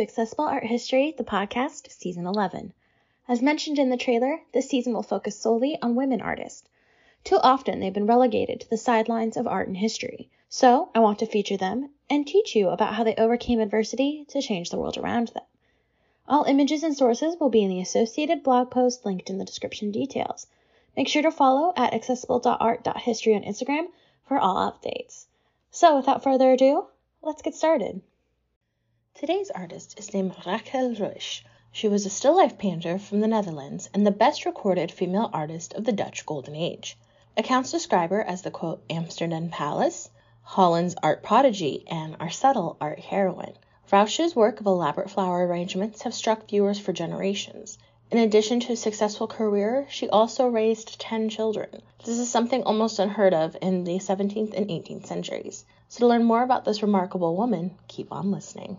Accessible Art History, the podcast, Season 11. As mentioned in the trailer, this season will focus solely on women artists. Too often they've been relegated to the sidelines of art and history, so I want to feature them and teach you about how they overcame adversity to change the world around them. All images and sources will be in the associated blog post linked in the description details. Make sure to follow at accessible.art.history on Instagram for all updates. So, without further ado, let's get started. Today's artist is named Rachel Ruysch. She was a still life painter from the Netherlands and the best recorded female artist of the Dutch Golden Age. Accounts describe her as the quote, Amsterdam Palace, Holland's art prodigy, and our subtle art heroine. Ruysch's work of elaborate flower arrangements have struck viewers for generations. In addition to a successful career, she also raised 10 children. This is something almost unheard of in the 17th and 18th centuries. So to learn more about this remarkable woman, keep on listening.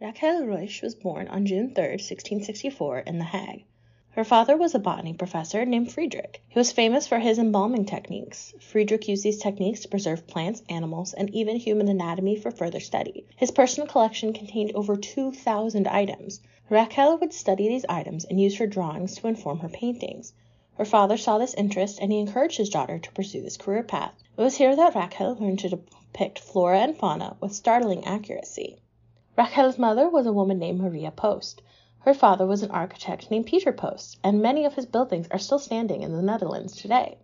Rachel Ruysch was born on June 3, 1664, in The Hague. Her father was a botany professor named Friedrich. He was famous for his embalming techniques. Friedrich used these techniques to preserve plants, animals, and even human anatomy for further study. His personal collection contained over 2,000 items. Raquel would study these items and use her drawings to inform her paintings. Her father saw this interest and he encouraged his daughter to pursue this career path. It was here that Raquel learned to depict flora and fauna with startling accuracy. Rachel's mother was a woman named Maria Post. Her father was an architect named Peter Post, and many of his buildings are still standing in the Netherlands today.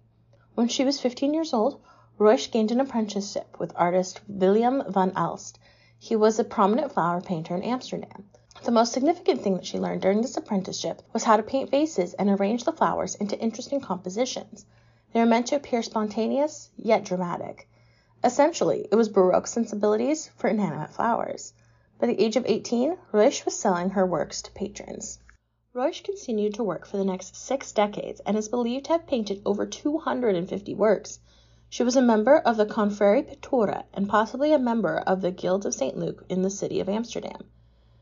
When she was 15 years old, Ruysch gained an apprenticeship with artist William van Aelst. He was a prominent flower painter in Amsterdam. The most significant thing that she learned during this apprenticeship was how to paint vases and arrange the flowers into interesting compositions. They were meant to appear spontaneous, yet dramatic. Essentially, it was Baroque sensibilities for inanimate flowers. By the age of 18, Ruysch was selling her works to patrons. Ruysch continued to work for the next six decades and is believed to have painted over 250 works. She was a member of the Confrérie Pictura and possibly a member of the Guild of St. Luke in the city of Amsterdam.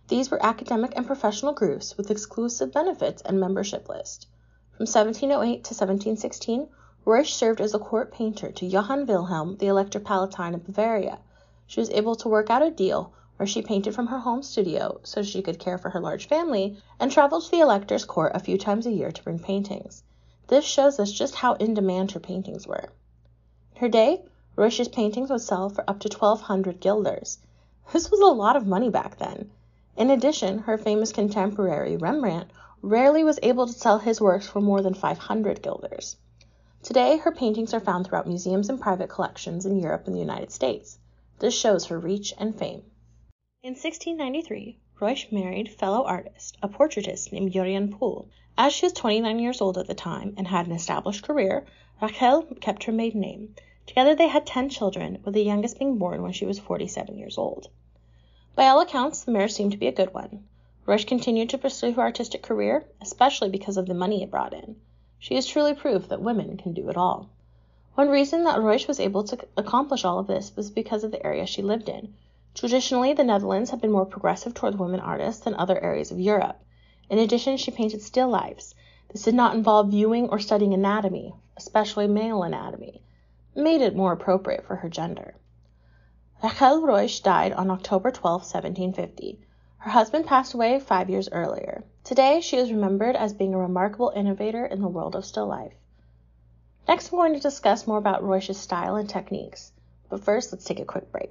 These were academic and professional groups with exclusive benefits and membership list. From 1708 to 1716, Ruysch served as a court painter to Johann Wilhelm, the Elector Palatine of Bavaria. She was able to work out a deal where she painted from her home studio so she could care for her large family and traveled to the elector's court a few times a year to bring paintings. This shows us just how in demand her paintings were. In her day, Ruysch's paintings would sell for up to 1200 guilders. This was a lot of money back then. In addition, her famous contemporary Rembrandt rarely was able to sell his works for more than 500 guilders. Today, her paintings are found throughout museums and private collections in Europe and the United States. This shows her reach and fame. In 1693, Ruysch married fellow artist, a portraitist named Juriaen Pool. As she was 29 years old at the time and had an established career, Rachel kept her maiden name. Together they had 10 children, with the youngest being born when she was 47 years old. By all accounts, the marriage seemed to be a good one. Ruysch continued to pursue her artistic career, especially because of the money it brought in. She is truly proof that women can do it all. One reason that Ruysch was able to accomplish all of this was because of the area she lived in. Traditionally, the Netherlands had been more progressive toward women artists than other areas of Europe. In addition, she painted still lifes. This did not involve viewing or studying anatomy, especially male anatomy. Made it more appropriate for her gender. Rachel Ruysch died on October 12, 1750. Her husband passed away five years earlier. Today, she is remembered as being a remarkable innovator in the world of still life. Next, I'm going to discuss more about Ruysch's style and techniques. But first, let's take a quick break.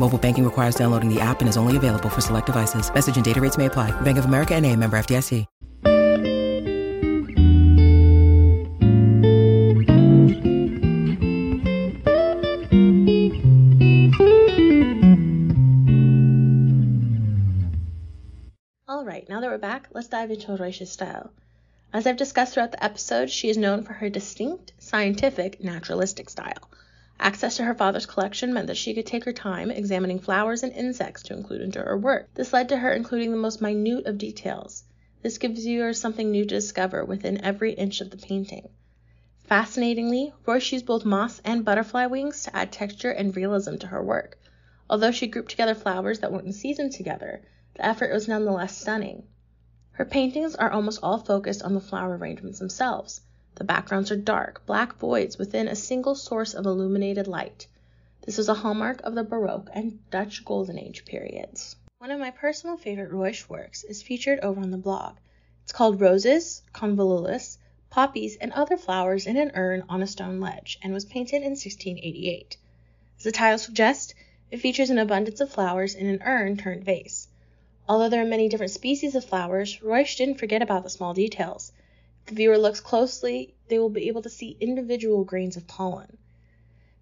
Mobile banking requires downloading the app and is only available for select devices. Message and data rates may apply. Bank of America and a member FDIC. Alright, now that we're back, let's dive into Ruysch's style. As I've discussed throughout the episode, she is known for her distinct, scientific, naturalistic style. Access to her father's collection meant that she could take her time examining flowers and insects to include into her work. This led to her including the most minute of details. This gives viewers something new to discover within every inch of the painting. Fascinatingly, Ruysch used both moss and butterfly wings to add texture and realism to her work. Although she grouped together flowers that weren't in season together, the effort was nonetheless stunning. Her paintings are almost all focused on the flower arrangements themselves. The backgrounds are dark, black voids within a single source of illuminated light. This is a hallmark of the Baroque and Dutch Golden Age periods. One of my personal favorite Ruysch works is featured over on the blog. It's called Roses, Convolvulus, poppies, and other flowers in an urn on a stone ledge, and was painted in 1688. As the title suggests, it features an abundance of flowers in an urn turned vase. Although there are many different species of flowers, Ruysch didn't forget about the small details. The viewer looks closely, they will be able to see individual grains of pollen.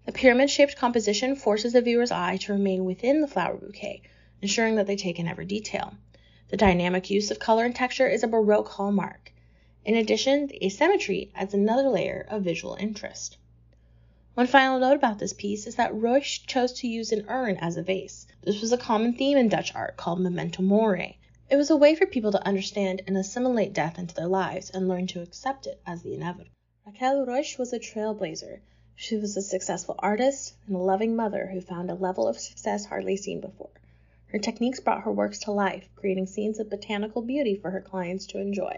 The pyramid shaped composition forces the viewer's eye to remain within the flower bouquet, ensuring that they take in every detail. The dynamic use of color and texture is a Baroque hallmark. In addition, the asymmetry adds another layer of visual interest. One final note about this piece is that Ruysch chose to use an urn as a vase. This was a common theme in Dutch art called memento mori. It was a way for people to understand and assimilate death into their lives and learn to accept it as the inevitable. Raquel Ruysch was a trailblazer. She was a successful artist and a loving mother who found a level of success hardly seen before. Her techniques brought her works to life, creating scenes of botanical beauty for her clients to enjoy.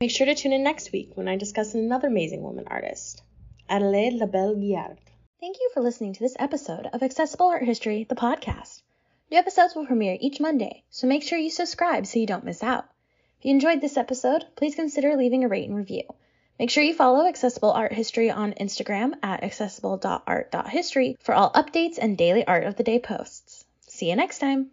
Make sure to tune in next week when I discuss another amazing woman artist, Adelaide Labille-Guiard. Thank you for listening to this episode of Accessible Art History, the podcast. New episodes will premiere each Monday, so make sure you subscribe so you don't miss out. If you enjoyed this episode, please consider leaving a rate and review. Make sure you follow Accessible Art History on Instagram at accessible.art.history for all updates and daily art of the day posts. See you next time!